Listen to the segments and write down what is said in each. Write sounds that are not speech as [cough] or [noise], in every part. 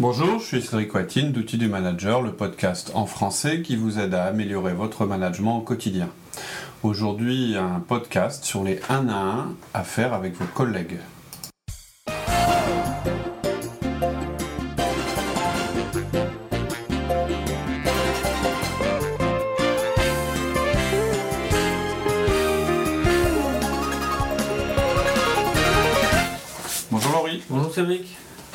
Bonjour, je suis Cédric Watine d'Outils du Manager, le podcast en français qui vous aide à améliorer votre management au quotidien. Aujourd'hui, un podcast sur les 1 à 1 à faire avec vos collègues.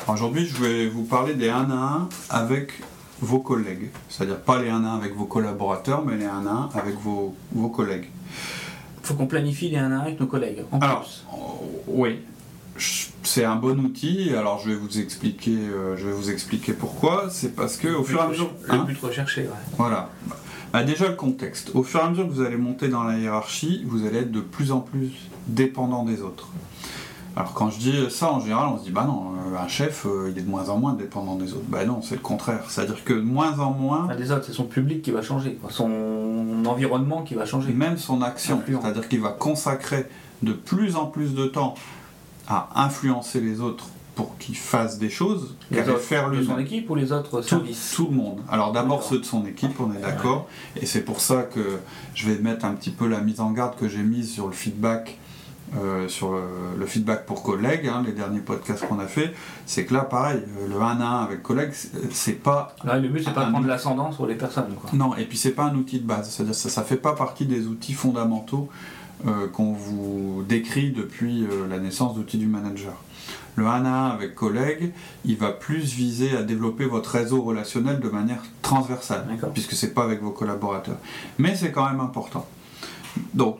Aujourd'hui, je vais vous parler des 1 à 1 avec vos collègues. C'est-à-dire pas les 1 à 1 avec vos collaborateurs, mais les 1 à 1 avec vos, vos collègues. Il faut qu'on planifie les 1 à 1 avec nos collègues. En Alors, plus. euh, oui, c'est un bon outil. Alors, je vais vous expliquer, euh, je vais vous expliquer pourquoi. C'est parce que au fur et à mesure, Le Hein but recherché, ouais. voilà. Bah, déjà le contexte. Au fur et à mesure que vous allez monter dans la hiérarchie, vous allez être de plus en plus dépendant des autres. Alors quand je dis ça, en général, on se dit bah non, euh, un chef, euh, il est de moins en moins dépendant des autres. Bah non, c'est le contraire. C'est-à-dire que de moins en moins, Enfin, les autres, c'est son public qui va changer, quoi. son environnement qui va changer. même son action, c'est-à-dire qu'il va consacrer de plus en plus de temps à influencer les autres pour qu'ils fassent des choses, qu'à faire de lui son équipe ou les autres tout, services tout le monde. Alors d'abord ceux de son équipe, on est d'accord. Et c'est pour ça que je vais mettre un petit peu la mise en garde que j'ai mise sur le feedback. Euh, sur le, le feedback pour collègues, hein, les derniers podcasts qu'on a fait, c'est que là, pareil, euh, le 1 à 1 avec collègues, c'est- pas Là, le but, c'est pas de prendre l'ascendant sur les personnes. Quoi. non, et puis c'est pas un outil de base, c'est-à-dire ça, ça fait pas partie des outils fondamentaux euh, qu'on vous décrit depuis euh, la naissance d'outils du manager. Le 1 à 1 avec collègues, il va plus viser à développer votre réseau relationnel de manière transversale, puisque c'est pas avec vos collaborateurs. Mais c'est quand même important. Donc,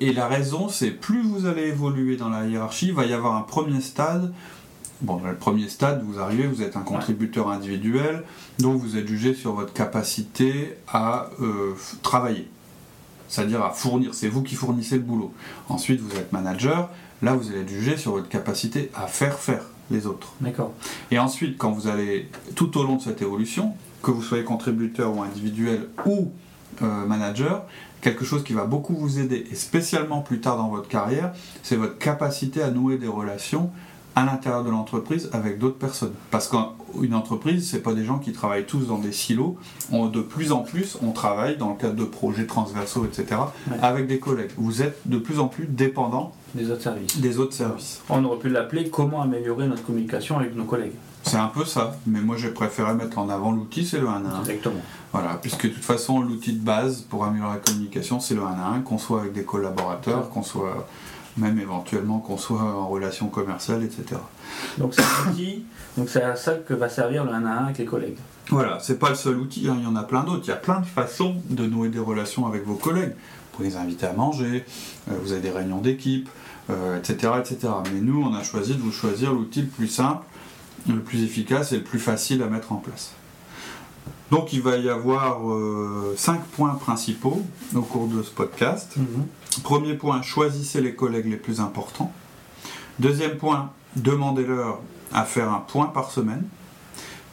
et la raison, c'est plus vous allez évoluer dans la hiérarchie, il va y avoir un premier stade. Bon, dans le premier stade, vous arrivez, vous êtes un contributeur individuel, donc vous êtes jugé sur votre capacité à euh, travailler, c'est-à-dire à fournir. C'est vous qui fournissez le boulot. Ensuite, vous êtes manager. Là, vous allez être jugé sur votre capacité à faire faire les autres. D'accord. Et ensuite, quand vous allez tout au long de cette évolution, que vous soyez contributeur ou individuel ou manager, quelque chose qui va beaucoup vous aider, et spécialement plus tard dans votre carrière, c'est votre capacité à nouer des relations à l'intérieur de l'entreprise avec d'autres personnes. Parce qu'une entreprise, c'est pas des gens qui travaillent tous dans des silos. On- de plus en plus, on travaille dans le cadre de projets transversaux, etc., Ouais. avec des collègues. Vous êtes de plus en plus dépendant Les autres services. des autres services. On aurait pu l'appeler comment améliorer notre communication avec nos collègues. C'est un peu ça, mais moi j'ai préféré mettre en avant l'outil, c'est le 1 à 1. Exactement. Voilà, puisque de toute façon, l'outil de base pour améliorer la communication, c'est le 1 à 1, qu'on soit avec des collaborateurs, qu'on soit même éventuellement qu'on soit en relation commerciale, etc. Donc c'est un outil, donc c'est à ça que va servir le 1 à 1 avec les collègues. Voilà, c'est pas le seul outil, hein, il y en a plein d'autres. Il y a plein de façons de nouer des relations avec vos collègues. Vous pouvez les inviter à manger, euh, vous avez des réunions d'équipe, euh, etc., etc. Mais nous, on a choisi de vous choisir l'outil le plus simple, le plus efficace et le plus facile à mettre en place. Donc il va y avoir euh, cinq points principaux au cours de ce podcast. Premier point, choisissez les collègues les plus importants. Deuxième point, demandez-leur à faire un point par semaine.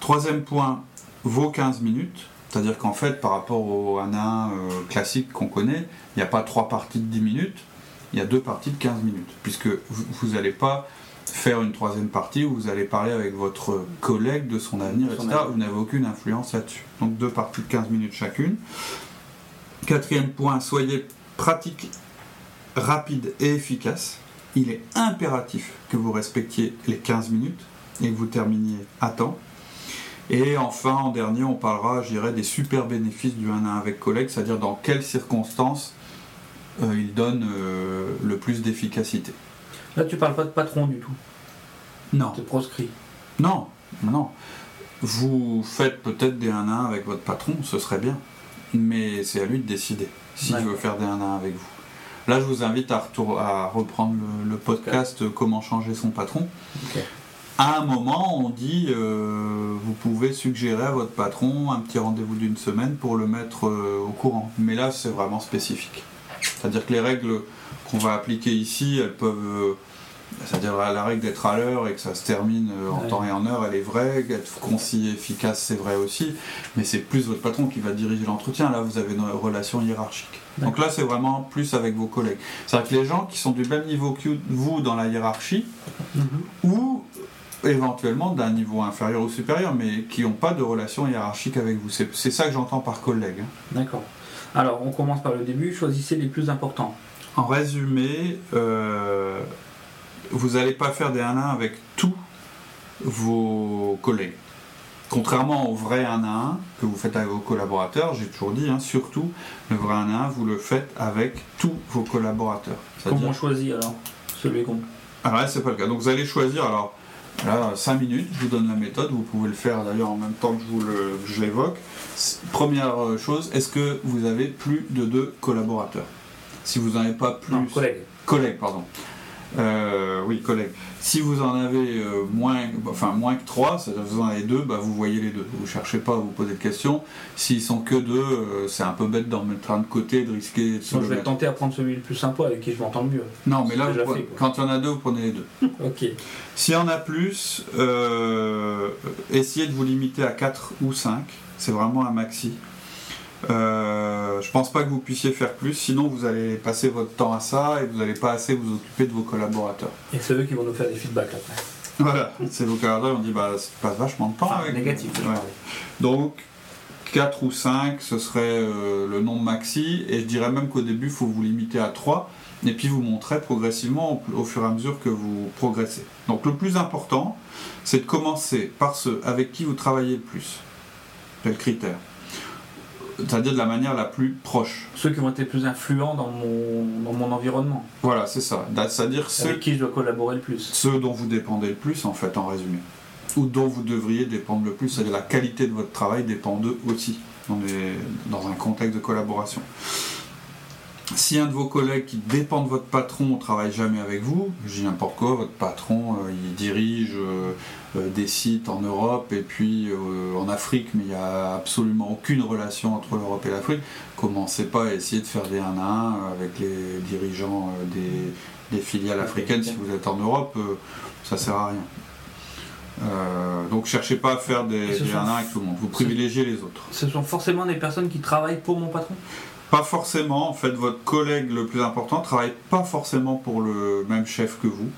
Troisième point, vos 15 minutes. C'est-à-dire qu'en fait, par rapport au 1 à 1 euh, classique qu'on connaît, il n'y a pas trois parties de 10 minutes, il y a deux parties de 15 minutes. Puisque vous n'allez pas faire une troisième partie où vous allez parler avec votre collègue de son avenir, De son etc. avenir. Vous n'avez aucune influence là-dessus. Donc deux parties de 15 minutes chacune. Quatrième point, soyez pratique, rapide et efficace. Il est impératif que vous respectiez les 15 minutes et que vous terminiez à temps. Et enfin, en dernier, on parlera, je dirais, des super bénéfices du 1 à 1 avec collègues, c'est-à-dire dans quelles circonstances euh, il donne euh, le plus d'efficacité. Là, tu parles pas de patron du tout. Non, C'est proscrit. non, non. Vous faites peut-être des 1 à 1 avec votre patron, ce serait bien. Mais c'est à lui de décider s'il Ouais. veut faire des 1 à 1 avec vous. Là, je vous invite à, retour- à reprendre le, le podcast euh, Comment changer son patron. À un moment, on dit euh, vous pouvez suggérer à votre patron un petit rendez-vous d'une semaine pour le mettre euh, au courant. Mais là, c'est vraiment spécifique. C'est-à-dire que les règles qu'on va appliquer ici, elles peuvent. euh, c'est-à-dire la, la règle d'être à l'heure et que ça se termine euh, en Ouais. temps et en heure, elle est vraie. Être concis et efficace, c'est vrai aussi. Mais c'est plus votre patron qui va diriger l'entretien. Là, vous avez une relation hiérarchique. Donc là, c'est vraiment plus avec vos collègues. C'est-à-dire que les gens qui sont du même niveau que vous dans la hiérarchie, ou éventuellement d'un niveau inférieur ou supérieur, mais qui n'ont pas de relation hiérarchique avec vous. C'est c'est ça que j'entends par collègue. hein. D'accord. Alors, on commence par le début. Choisissez les plus importants. En résumé, euh, vous n'allez pas faire des 1 à 1 avec tous vos collègues. Contrairement au vrai 1 à 1 que vous faites avec vos collaborateurs, j'ai toujours dit, hein, surtout, le vrai 1 à 1, vous le faites avec tous vos collaborateurs. Comment on choisit alors celui qu'on. Alors là, c'est pas le cas. Donc vous allez choisir, alors, là, 5 minutes, je vous donne la méthode, vous pouvez le faire d'ailleurs en même temps que je, vous le, que je l'évoque. Première euh, chose, est-ce que vous avez plus de deux collaborateurs? Si vous n'en avez pas plus... Non, collègue. Collègues, pardon. Euh, oui, collègues. Si vous en avez euh, moins, enfin, moins que 3, c'est-à-dire vous en avez deux, bah, vous voyez les deux. Vous ne cherchez pas à vous poser de questions. S'ils sont que deux, euh, c'est un peu bête d'en mettre un de côté, de risquer de se Donc, je vais mettre. tenter à prendre celui le plus sympa avec qui je m'entends le mieux. Non, mais là, fait, quand il y en a deux, vous prenez les deux. [laughs] Ok. S'il y en a plus, essayez de vous limiter à 4 ou 5. C'est vraiment un maxi. Euh, je pense pas que vous puissiez faire plus, sinon vous allez passer votre temps à ça et vous n'allez pas assez vous occuper de vos collaborateurs. Et c'est eux qui vont nous faire des feedbacks après. Voilà, c'est vos collaborateurs, on dit bah tu passes vachement de temps Enfin, avec. négatif. Ouais. Donc 4 ou 5, ce serait euh, le nombre maxi, et je dirais même qu'au début, il faut vous limiter à 3, et puis vous montrez progressivement au, au fur et à mesure que vous progressez. Donc le plus important, c'est de commencer par ceux avec qui vous travaillez le plus. Quel critère C'est-à-dire de la manière la plus proche. Ceux qui être les plus influents dans mon, dans mon environnement. Voilà, c'est ça. C'est-à-dire ceux, Avec qui je dois collaborer le plus. ceux dont vous dépendez le plus, en fait, en résumé. Ou dont vous devriez dépendre le plus. C'est-à-dire la qualité de votre travail dépend d'eux aussi, dans, des- dans un contexte de collaboration. Si un de vos collègues qui dépend de votre patron ne travaille jamais avec vous, je dis n'importe quoi, votre patron euh, il dirige euh, euh, des sites en Europe et puis euh, en Afrique, mais il n'y a absolument aucune relation entre l'Europe et l'Afrique, commencez pas à essayer de faire des 1 à 1 avec les dirigeants des, des filiales africaines si vous êtes en Europe, ça sert à rien. Euh, donc cherchez pas à faire des, des sont- 1 à 1 avec tout le monde, vous privilégiez les autres. Ce sont forcément des personnes qui travaillent pour mon patron? Pas forcément, en fait, votre collègue le plus important travaille pas forcément pour le même chef que vous.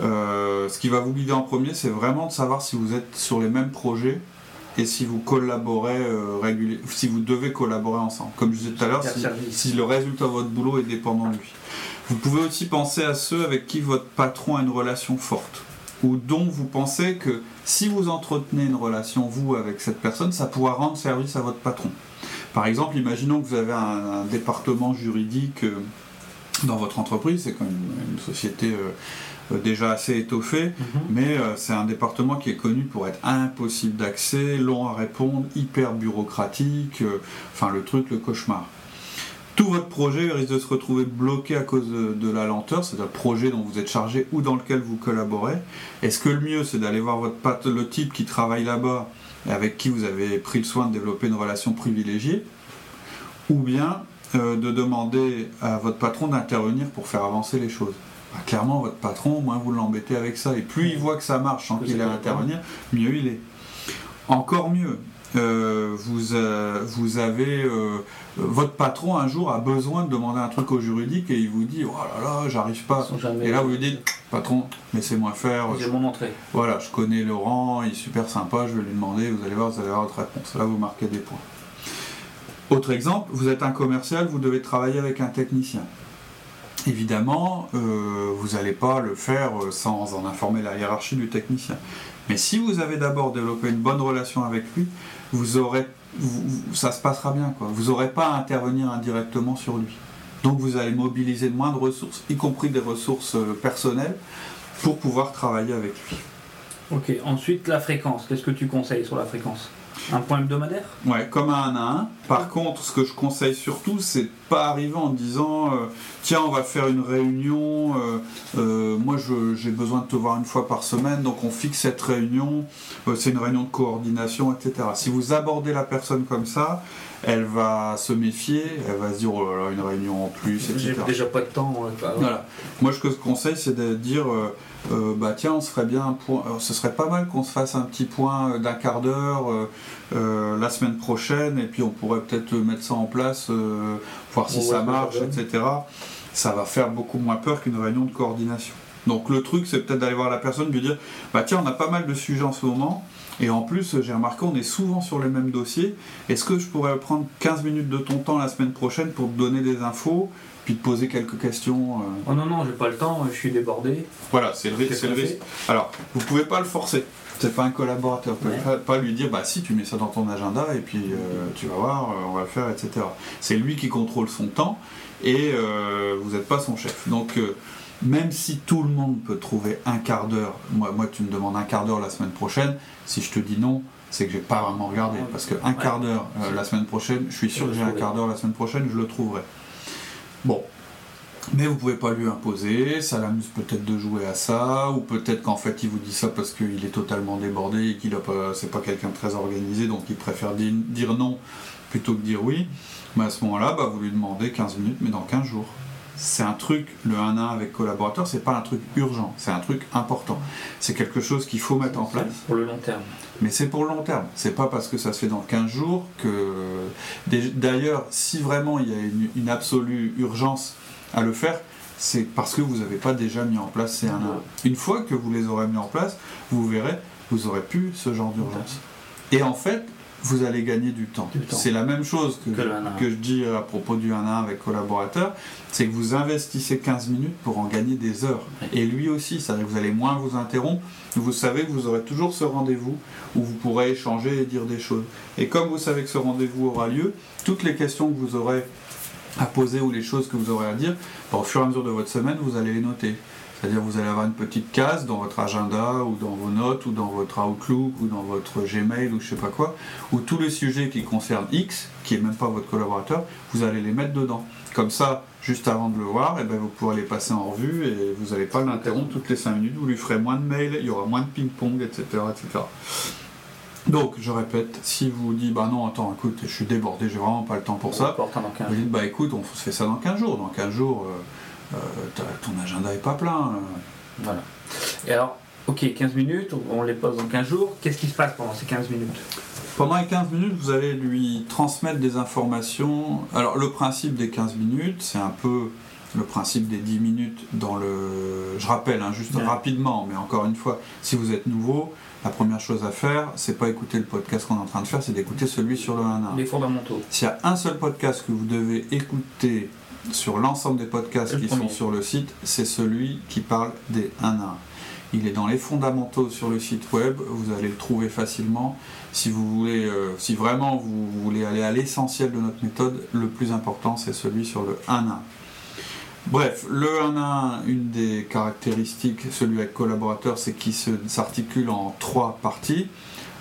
Euh, ce qui va vous guider en premier, c'est vraiment de savoir si vous êtes sur les mêmes projets et si vous collaborez euh, si vous devez collaborer ensemble. Comme je disais tout à l'heure, si le résultat de votre boulot est dépendant de lui. Vous pouvez aussi penser à ceux avec qui votre patron a une relation forte ou dont vous pensez que si vous entretenez une relation, vous, avec cette personne, ça pourra rendre service à votre patron. Par exemple, imaginons que vous avez un, un département juridique euh, dans votre entreprise, c'est quand même une, une société euh, euh, déjà assez étoffée, mais euh, c'est un département qui est connu pour être impossible d'accès, long à répondre, hyper bureaucratique, euh, enfin le truc, le cauchemar. Tout votre projet risque de se retrouver bloqué à cause de, de la lenteur, c'est-à-dire le projet dont vous êtes chargé ou dans lequel vous collaborez. Est-ce que le mieux, c'est d'aller voir votre le type qui travaille là-bas avec qui vous avez pris le soin de développer une relation privilégiée, ou bien euh, de demander à votre patron d'intervenir pour faire avancer les choses. Bah, Clairement, votre patron, moins vous l'embêtez avec ça, et plus il voit que ça marche sans qu'il ait à intervenir, mieux il est. Encore mieux, vous, euh, vous avez euh, votre patron un jour a besoin de demander un truc au juridique et il vous dit oh là là j'arrive pas et là vous lui dites patron laissez-moi faire J'ai mon entrée. voilà, je connais Laurent, il est super sympa, je vais lui demander, vous allez voir, vous allez avoir votre réponse. Là, vous marquez des points. Autre exemple, vous êtes un commercial, vous devez travailler avec un technicien. Évidemment, euh, vous n'allez pas le faire euh, sans en informer la hiérarchie du technicien. Mais si vous avez d'abord développé une bonne relation avec lui, vous aurez, ça se passera bien. Quoi. Vous n'aurez pas à intervenir indirectement sur lui. Donc vous allez mobiliser moins de ressources, y compris des ressources euh, personnelles, pour pouvoir travailler avec lui. Ok, ensuite la fréquence. Qu'est-ce que tu conseilles sur la fréquence? Un point hebdomadaire Ouais, comme un 1 à 1. Par contre, ce que je conseille surtout, c'est de pas arriver en disant euh, tiens, on va faire une réunion, euh, euh, moi j'ai besoin de te voir une fois par semaine, donc on fixe cette réunion, c'est une réunion de coordination, etc. Si vous abordez la personne comme ça, elle va se méfier, elle va se dire oh là là, une réunion en plus, J'ai etc. déjà pas de temps. ouais, bah, Voilà. Moi, ce que je conseille, c'est de dire euh, euh, bah tiens, on se ferait bien un point. alors, ce serait pas mal qu'on se fasse un petit point d'un quart d'heure euh, la semaine prochaine, et puis on pourrait peut-être mettre ça en place, euh, voir si On ça marche, etc. Ça va faire beaucoup moins peur qu'une réunion de coordination. Donc le truc, c'est peut-être d'aller voir la personne, lui dire, bah tiens, on a pas mal de sujets en ce moment, et en plus, j'ai remarqué, on est souvent sur les mêmes dossiers. Est-ce que je pourrais prendre 15 minutes de ton temps la semaine prochaine pour te donner des infos, puis te poser quelques questions euh Oh non, non, j'ai pas le temps, je suis débordé. Voilà, c'est le, ri- Qu'est-ce c'est le risque. Alors, vous pouvez pas le forcer. C'est pas un collaborateur. Vous pouvez Ouais. pas, pas lui dire, bah si, tu mets ça dans ton agenda et puis euh, tu vas voir, euh, on va le faire, etc. C'est lui qui contrôle son temps et euh, vous n'êtes pas son chef. Donc, même si tout le monde peut trouver un quart d'heure, moi, moi tu me demandes un quart d'heure la semaine prochaine, si je te dis non, c'est que j'ai pas vraiment regardé. Parce qu'un quart d'heure euh, la semaine prochaine, je suis sûr que j'ai un quart d'heure la semaine prochaine, je le trouverai. Bon, mais vous pouvez pas lui imposer, ça l'amuse peut-être de jouer à ça, ou peut-être qu'en fait il vous dit ça parce qu'il est totalement débordé et qu'il a pas, c'est pas quelqu'un de très organisé, donc il préfère di- dire non plutôt que dire oui. Mais à ce moment-là, bah, vous lui demandez 15 minutes, mais dans 15 jours. C'est un truc, le 1 1 avec collaborateur, c'est pas un truc urgent, c'est un truc important. C'est quelque chose qu'il faut mettre en place. Pour le long terme. Mais c'est pour le long terme. C'est pas parce que ça se fait dans 15 jours que. D'ailleurs, si vraiment il y a une, une absolue urgence à le faire, c'est parce que vous n'avez pas déjà mis en place ces 1 1. Une fois que vous les aurez mis en place, vous verrez, vous aurez plus ce genre d'urgence. Et en fait, vous allez gagner du temps. C'est la même chose que, Que le 1 à 1. que je dis à propos du 1 1 avec collaborateur, c'est que vous investissez 15 minutes pour en gagner des heures. Et lui aussi, c'est-à-dire que vous allez moins vous interrompre, vous savez que vous aurez toujours ce rendez-vous où vous pourrez échanger et dire des choses. Et comme vous savez que ce rendez-vous aura lieu, toutes les questions que vous aurez à poser ou les choses que vous aurez à dire, bah, au fur et à mesure de votre semaine, vous allez les noter. C'est-à-dire vous allez avoir une petite case dans votre agenda ou dans vos notes ou dans votre Outlook ou dans votre Gmail ou je sais pas quoi, où tous les sujets qui concernent X, qui est même pas votre collaborateur, vous allez les mettre dedans. Comme ça, juste avant de le voir, eh ben, vous pourrez les passer en revue et vous n'allez pas l'interrompre toutes les 5 minutes, vous lui ferez moins de mails, il y aura moins de ping-pong, etc., etc. Donc, je répète, si vous dites, bah non, attends, écoute, je suis débordé, j'ai vraiment pas le temps pour ça, Important dans 15 vous dites, bah écoute, on se fait ça dans 15 jours. Dans 15 jours, euh, ton agenda est pas plein. euh. Voilà. Et alors, ok, 15 minutes, on les pose dans 15 jours. Qu'est-ce qui se passe pendant ces 15 minutes? Pendant les 15 minutes, vous allez lui transmettre des informations. Alors, le principe des 15 minutes, c'est un peu le principe des 10 minutes dans le. Je rappelle, hein, juste Ouais. rapidement, mais encore une fois, si vous êtes nouveau, la première chose à faire, c'est pas écouter le podcast qu'on est en train de faire, c'est d'écouter celui sur le 1 1. Les fondamentaux. S'il y a un seul podcast que vous devez écouter sur l'ensemble des podcasts qui sont sur le site, c'est celui qui parle des 1 à 1. Il est dans les fondamentaux sur le site web, vous allez le trouver facilement. Si vous voulez, euh, si vraiment vous voulez aller à l'essentiel de notre méthode, le plus important c'est celui sur le 1 à 1. Bref, le 1 à 1, une des caractéristiques, celui avec collaborateur, c'est qu'il s'articule en trois parties.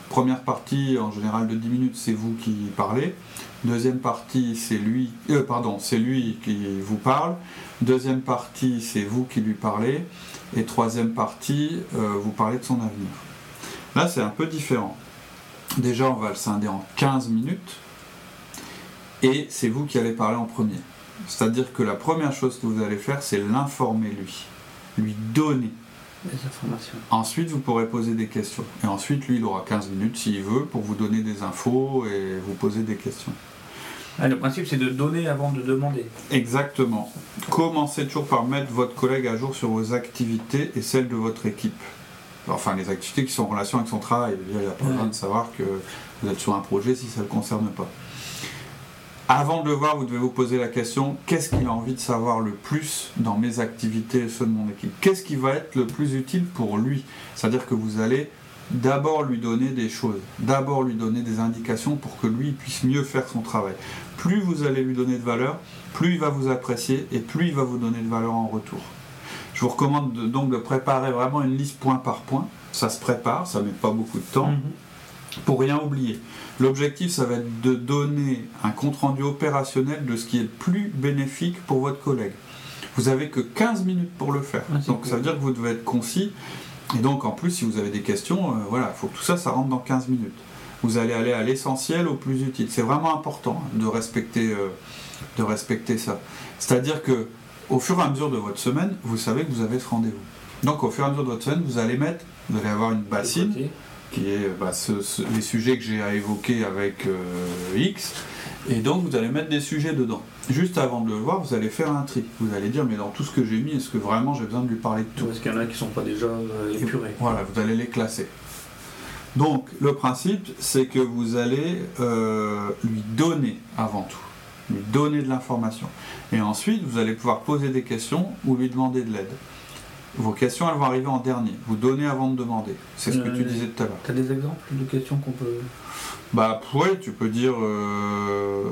Première partie, en général de 10 minutes, c'est vous qui parlez. Deuxième partie, c'est lui, euh, pardon, c'est lui qui vous parle. Deuxième partie, c'est vous qui lui parlez. Et troisième partie, euh, vous parlez de son avenir. Là, c'est un peu différent. Déjà, on va le scinder en 15 minutes. Et c'est vous qui allez parler en premier. C'est-à-dire que la première chose que vous allez faire, c'est l'informer lui. Lui donner. Les informations. Ensuite, vous pourrez poser des questions. Et ensuite, lui, il aura 15 minutes, s'il veut, pour vous donner des infos et vous poser des questions. Ah, le principe, c'est de donner avant de demander. Exactement. Commencez toujours par mettre votre collègue à jour sur vos activités et celles de votre équipe. Enfin, les activités qui sont en relation avec son travail. Il n'y a pas Ouais. besoin de savoir que vous êtes sur un projet si ça ne le concerne pas. Avant de le voir, vous devez vous poser la question qu'est-ce qu'il a envie de savoir le plus dans mes activités et ceux de mon équipe? Qu'est-ce qui va être le plus utile pour lui? C'est-à-dire que vous allez d'abord lui donner des choses, d'abord lui donner des indications pour que lui puisse mieux faire son travail. Plus vous allez lui donner de valeur, plus il va vous apprécier et plus il va vous donner de valeur en retour. Je vous recommande de- donc de préparer vraiment une liste point par point. Ça se prépare, ça met pas beaucoup de temps Mhm. Pour rien oublier. L'objectif, ça va être de donner un compte-rendu opérationnel de ce qui est le plus bénéfique pour votre collègue. Vous avez que 15 minutes pour le faire. Ah, donc cool. ça veut dire que vous devez être concis. Et donc en plus, si vous avez des questions, euh, voilà, il faut que tout ça, ça rentre dans 15 minutes. Vous allez aller à l'essentiel, au plus utile. C'est vraiment important hein, de respecter, euh, de respecter ça. C'est-à-dire que au fur et à mesure de votre semaine, vous savez que vous avez ce rendez-vous. Donc au fur et à mesure de votre semaine, vous allez mettre, vous allez avoir une bassine. Qui est bah, les sujets que j'ai à évoquer avec euh, X. Et donc vous allez mettre des sujets dedans. Juste avant de le voir, vous allez faire un tri. Vous allez dire, mais dans tout ce que j'ai mis, est-ce que vraiment j'ai besoin de lui parler de tout? Est-ce qu'il y en a qui ne sont pas déjà euh, épurés Voilà, vous allez les classer. Donc le principe, c'est que vous allez euh, lui donner avant tout, lui donner de l'information. Et ensuite, vous allez pouvoir poser des questions ou lui demander de l'aide. Vos questions, elles vont arriver en dernier. Vous donnez avant de demander. C'est ce que tu disais tout à l'heure. Tu as des exemples de questions qu'on peut... Bah ouais, tu peux dire. Euh,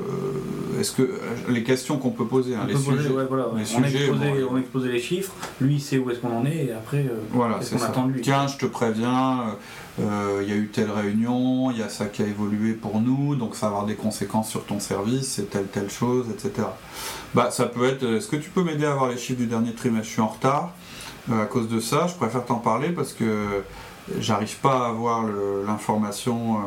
est-ce que les questions qu'on peut poser, hein, les, sujets, voilà, on, a exposé, les chiffres. Lui, il sait où est-ce qu'on en est, et après, euh, voilà, c'est ce attend de lui. Tiens, je te préviens, euh, il y a eu telle réunion, il y a ça qui a évolué pour nous, donc ça va avoir des conséquences sur ton service, c'est telle telle chose, etc. Bah ça peut être. Est-ce que tu peux m'aider à avoir les chiffres du dernier trimestre? Je suis en retard. À cause de ça, je préfère t'en parler parce que j'arrive pas à avoir l'information euh,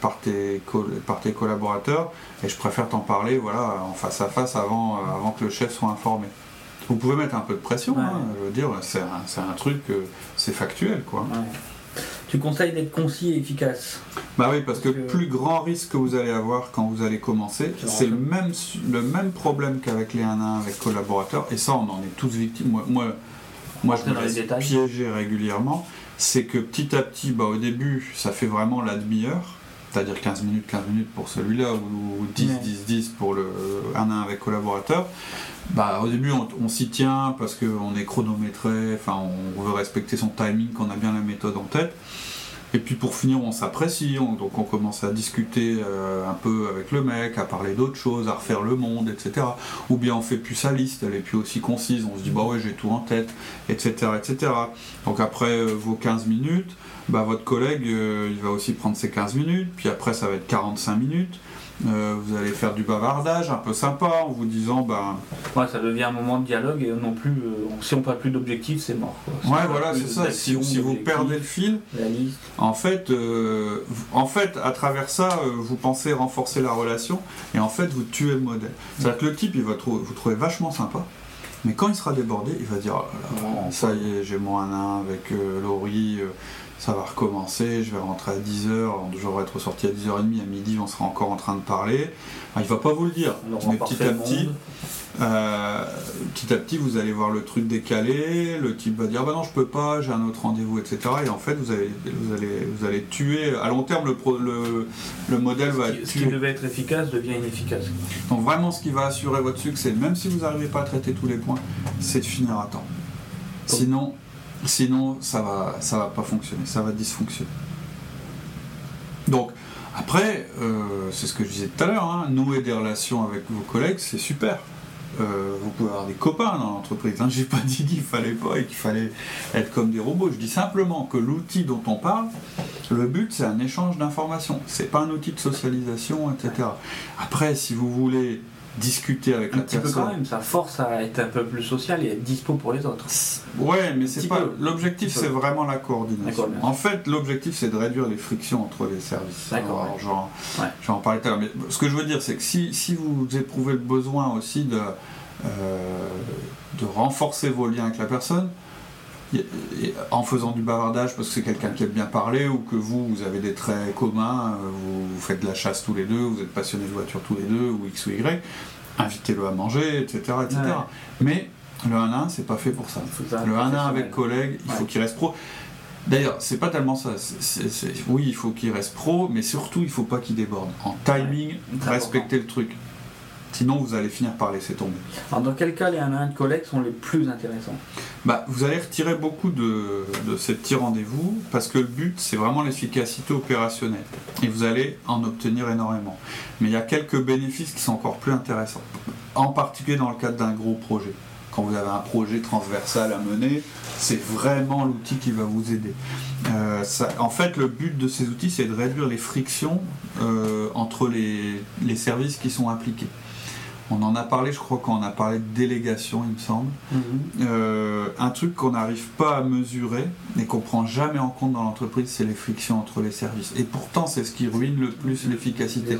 par, tes par tes collaborateurs et je préfère t'en parler voilà, en face à face avant, euh, avant que le chef soit informé. Vous pouvez mettre un peu de pression, hein, je veux dire, c'est un, un, truc, euh, c'est factuel quoi. Tu conseilles d'être concis et efficace Bah oui, parce, que, le plus grand risque que vous allez avoir quand vous allez commencer, c'est le même, le même problème qu'avec les 1 1 avec collaborateurs, et ça on en est tous victimes. Moi, moi, moi je me laisse piéger régulièrement c'est que petit à petit, bah, au début, ça fait vraiment la demi-heure, c'est-à-dire 15 minutes, 15 minutes pour celui-là, ou 10, 10, 10 pour le 1 1 avec collaborateur. Bah, au début, on, s'y tient parce qu'on est chronométré, enfin, on veut respecter son timing, qu'on a bien la méthode en tête. Et puis pour finir, on s'apprécie, donc on commence à discuter euh, un peu avec le mec, à parler d'autres choses, à refaire le monde, etc. Ou bien on fait plus sa liste, elle est plus aussi concise, on se dit bah ouais j'ai tout en tête, etc. etc. Donc après euh, vos 15 minutes, bah, votre collègue euh, il va aussi prendre ses 15 minutes, puis après ça va être 45 minutes. Euh, vous allez faire du bavardage un peu sympa en vous disant ben ouais, ça devient un moment de dialogue et non plus euh, si on n'a plus d'objectif c'est mort ouais voilà c'est ça. Si, vous perdez le fil en fait euh, en fait à travers ça vous pensez renforcer la relation et en fait vous tuez le modèle. C'est à dire que le type il va vous trouver vachement sympa mais quand il sera débordé il va dire oh ça y est j'ai mon 1 avec Laurie ça va recommencer, je vais rentrer à 10h, je vais être sorti à 10h30, à midi on sera encore en train de parler. il va pas vous le dire, mais petit à petit, euh, petit à petit vous allez voir le truc décalé, le type va dire bah non je peux pas, j'ai un autre rendez-vous, etc. Et en fait vous allez, vous allez, vous allez tuer, à long terme le, le, modèle va être Ce qui devait être efficace devient inefficace. Donc vraiment ce qui va assurer votre succès, même si vous n'arrivez pas à traiter tous les points, c'est de finir à temps. Sinon, Sinon, ça va, ça va pas fonctionner, ça va dysfonctionner. Donc, après, euh, c'est ce que je disais tout à l'heure, hein, nouer des relations avec vos collègues, c'est super. Euh, vous pouvez avoir des copains dans l'entreprise. Hein. J'ai pas dit qu'il fallait pas et qu'il fallait être comme des robots. Je dis simplement que l'outil dont on parle, le but c'est un échange d'informations. C'est pas un outil de socialisation, etc. Après, si vous voulez discuter avec un la petit Peu quand même, ça force à être un peu plus social et être dispo pour les autres. Ouais, mais c'est pas l'objectif, c'est vraiment la coordination. En fait, l'objectif c'est de réduire les frictions entre les services. D'accord. Genre, en parler tout à l'heure. Mais ce que je veux dire, c'est que si, si, vous éprouvez le besoin aussi de, euh, de renforcer vos liens avec la personne, en faisant du bavardage parce que c'est quelqu'un qui aime bien parler ou que vous, vous avez des traits communs, euh, vous, faites de la chasse tous les deux, vous êtes passionné de voiture tous les deux, ou X ou Y, invitez-le à manger, etc. etc. Mais le 1-1, c'est pas fait pour ça. Le 1-1 avec collègue, il faut qu'il reste pro. D'ailleurs, c'est pas tellement ça. oui, il faut qu'il reste pro, mais surtout, il faut pas qu'il déborde. En timing, respecter le truc. Sinon, vous allez finir par laisser tomber. Alors, dans quel cas les 1 1 de collègues sont les plus intéressants bah, Vous allez retirer beaucoup de, ces petits rendez-vous parce que le but, c'est vraiment l'efficacité opérationnelle. Et vous allez en obtenir énormément. Mais il y a quelques bénéfices qui sont encore plus intéressants. En particulier dans le cadre d'un gros projet. Quand vous avez un projet transversal à mener, c'est vraiment l'outil qui va vous aider. Euh, en fait, le but de ces outils, c'est de réduire les frictions euh, entre les services qui sont impliqués. On en a parlé, je crois, quand on a parlé de délégation, il me semble. Mhm. Euh, un truc qu'on n'arrive pas à mesurer et qu'on prend jamais en compte dans l'entreprise, c'est les frictions entre les services. Et pourtant, c'est ce qui ruine le plus l'efficacité.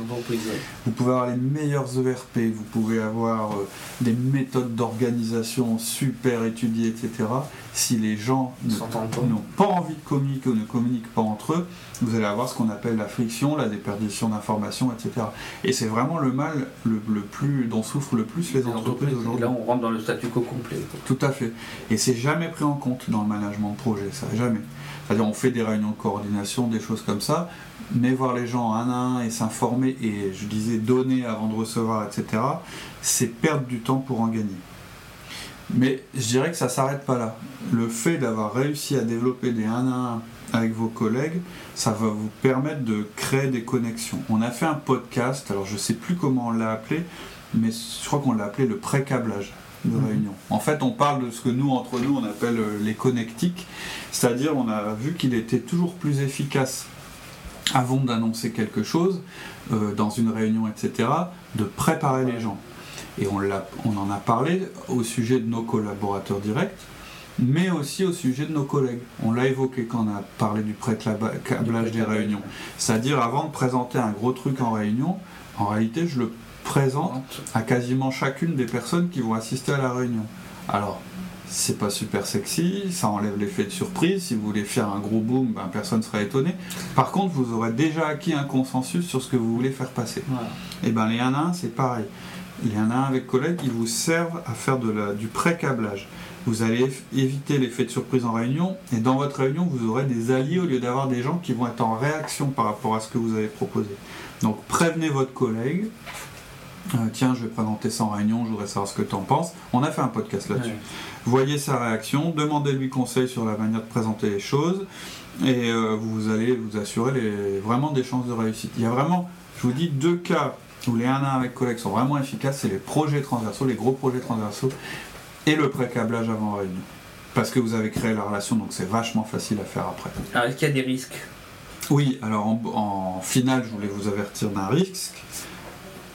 Vous pouvez avoir les meilleurs ERP, vous pouvez avoir euh, des méthodes d'organisation super étudiées, etc. Si les gens n'ont pas envie de communiquer ou ne communiquent pas entre eux, vous allez avoir ce qu'on appelle la friction, la déperdition d'informations, etc. Et c'est vraiment le mal le, le plus dont souffrent le plus les Les entreprises aujourd'hui. Là, on rentre dans le statu quo complet. Tout à fait. Et c'est jamais pris en compte dans le management de projet, ça, jamais. C'est-à-dire, on fait des réunions de coordination, des choses comme ça, mais voir les gens un à un et s'informer, et je disais donner avant de recevoir, etc., c'est perdre du temps pour en gagner. Mais je dirais que ça s'arrête pas là. Le fait d'avoir réussi à développer des 1 à 1 avec vos collègues, ça va vous permettre de créer des connexions. On a fait un podcast, alors je sais plus comment on l'a appelé, mais je crois qu'on l'a appelé le pré-câblage de Mhm. réunion. En fait, on parle de ce que nous, entre nous, on appelle euh, les connectiques, c'est-à-dire on a vu qu'il était toujours plus efficace avant d'annoncer quelque chose, euh, dans une réunion, etc., de préparer les gens. Et on, en a parlé au sujet de nos collaborateurs directs, mais aussi au sujet de nos collègues. On l'a évoqué quand on a parlé du pré-câblage des réunions. C'est-à-dire, avant de présenter un gros truc en réunion, en réalité, je le présente à quasiment chacune des personnes qui vont assister à la réunion. Alors, c'est pas super sexy, ça enlève l'effet de surprise. Si vous voulez faire un gros boom, ben, personne ne sera étonné. Par contre, vous aurez déjà acquis un consensus sur ce que vous voulez faire passer. Voilà. Et ben les 1 à 1, c'est pareil. Les 1 à 1 avec collègues, ils vous servent à faire de la, du pré-câblage. Vous allez éviter l'effet de surprise en réunion, et dans votre réunion, vous aurez des alliés au lieu d'avoir des gens qui vont être en réaction par rapport à ce que vous avez proposé. Donc prévenez votre collègue. Euh, tiens, je vais présenter ça en réunion, je voudrais savoir ce que tu en penses. On a fait un podcast là-dessus. Ouais. Voyez sa réaction, demandez-lui conseil sur la manière de présenter les choses et euh, vous allez vous assurer les- vraiment des chances de réussite. Il y a vraiment, je vous dis, deux cas où les 1 à 1 avec collègues sont vraiment efficaces, c'est les projets transversaux, les gros projets transversaux et le pré-câblage avant réunion. Parce que vous avez créé la relation, donc c'est vachement facile à faire après. Alors, est-ce qu'il y a des risques? Oui, alors en, en finale, je voulais vous avertir d'un risque.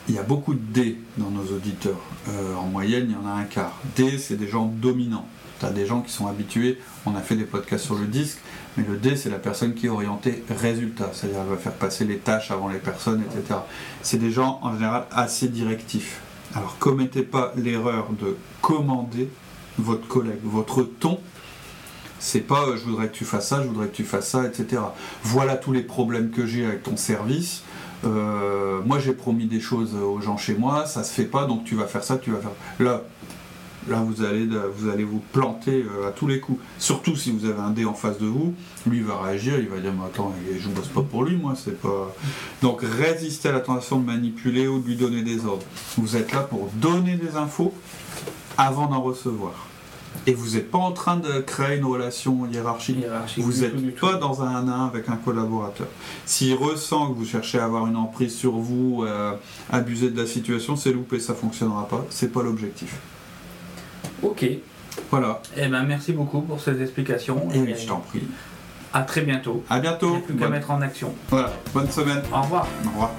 Il y a beaucoup de D dans nos auditeurs. Euh, en moyenne, il y en a un quart. D, c'est des gens dominants. Tu as des gens qui sont habitués. On a fait des podcasts sur le disque, mais le D, c'est la personne qui est orientée résultat. C'est-à-dire, elle va faire passer les tâches avant les personnes, etc. C'est des gens, en général, assez directifs. Alors, commettez pas l'erreur de commander votre collègue. Votre ton, c'est pas euh, je voudrais que tu fasses ça, je voudrais que tu fasses ça, etc. Voilà tous les problèmes que j'ai avec ton service. Euh, moi j'ai promis des choses aux gens chez moi, ça se fait pas, donc tu vas faire ça, tu vas faire. Là, là vous allez vous allez vous planter euh, à tous les coups. Surtout si vous avez un dé en face de vous, lui va réagir, il va dire mais attends, je bosse pas pour lui, moi c'est pas. Donc résistez à la tentation de manipuler ou de lui donner des ordres. Vous êtes là pour donner des infos avant d'en recevoir. Et vous n'êtes pas en train de créer une relation hiérarchique. Vous n'êtes tout. pas dans un 1 à 1 avec un collaborateur. S'il ressent que vous cherchez à avoir une emprise sur vous, euh, abuser de la situation, c'est loupé, ça fonctionnera pas. C'est pas l'objectif. Ok. Voilà. Eh ben, merci beaucoup pour ces explications. Et oui, je t'en prie. À très bientôt. À Il bientôt. a plus qu'à mettre en action. Voilà. Bonne semaine. Au revoir. Au revoir.